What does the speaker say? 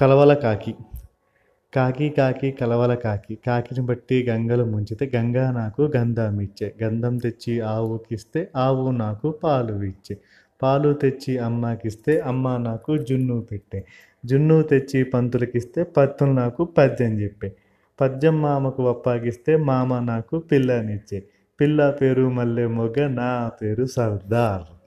కలవల కాకి. కాకి కాకి కలవల కాకి. కాకిని బట్టి గంగలు ముంచితే గంగా నాకు గంధం ఇచ్చే గంధం తెచ్చి ఆవుకిస్తే ఆవు నాకు పాలు ఇచ్చే పాలు తెచ్చి అమ్మకిస్తే అమ్మ నాకు జున్ను పెట్టే. జున్ను తెచ్చి పంతులకిస్తే పత్తులు నాకు పద్యం చెప్పే. పద్యం మామకు అప్పగిస్తే మామ నాకు పిల్లనిచ్చే. పిల్ల పేరు మల్లె మొగ్గ నా పేరు సర్దార్.